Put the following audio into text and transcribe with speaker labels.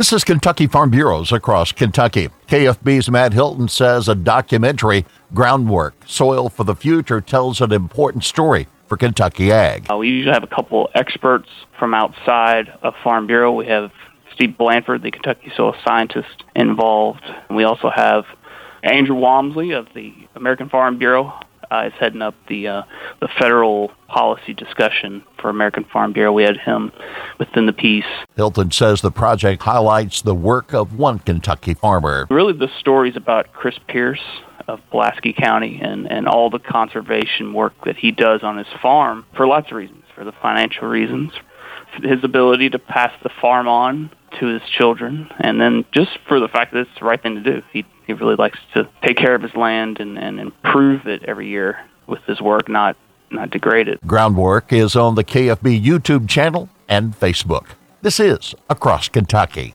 Speaker 1: This is Kentucky Farm Bureaus across Kentucky. KFB's Matt Hilton says a documentary, Groundwork Soil for the Future, tells an important story for Kentucky Ag.
Speaker 2: Uh, we usually have a couple experts from outside of Farm Bureau. We have Steve Blanford, the Kentucky soil scientist, involved. And we also have Andrew Walmsley of the American Farm Bureau is heading up the uh, the federal policy discussion for American Farm Bureau. We had him within the piece.
Speaker 1: Hilton says the project highlights the work of one Kentucky farmer.
Speaker 2: Really, the stories about Chris Pierce of Pulaski County and, and all the conservation work that he does on his farm for lots of reasons, for the financial reasons, his ability to pass the farm on to his children, and then just for the fact that it's the right thing to do. He he really likes to take care of his land and, and improve it every year with his work, not not degrade it.
Speaker 1: Groundwork is on the KFB YouTube channel and Facebook. This is Across Kentucky.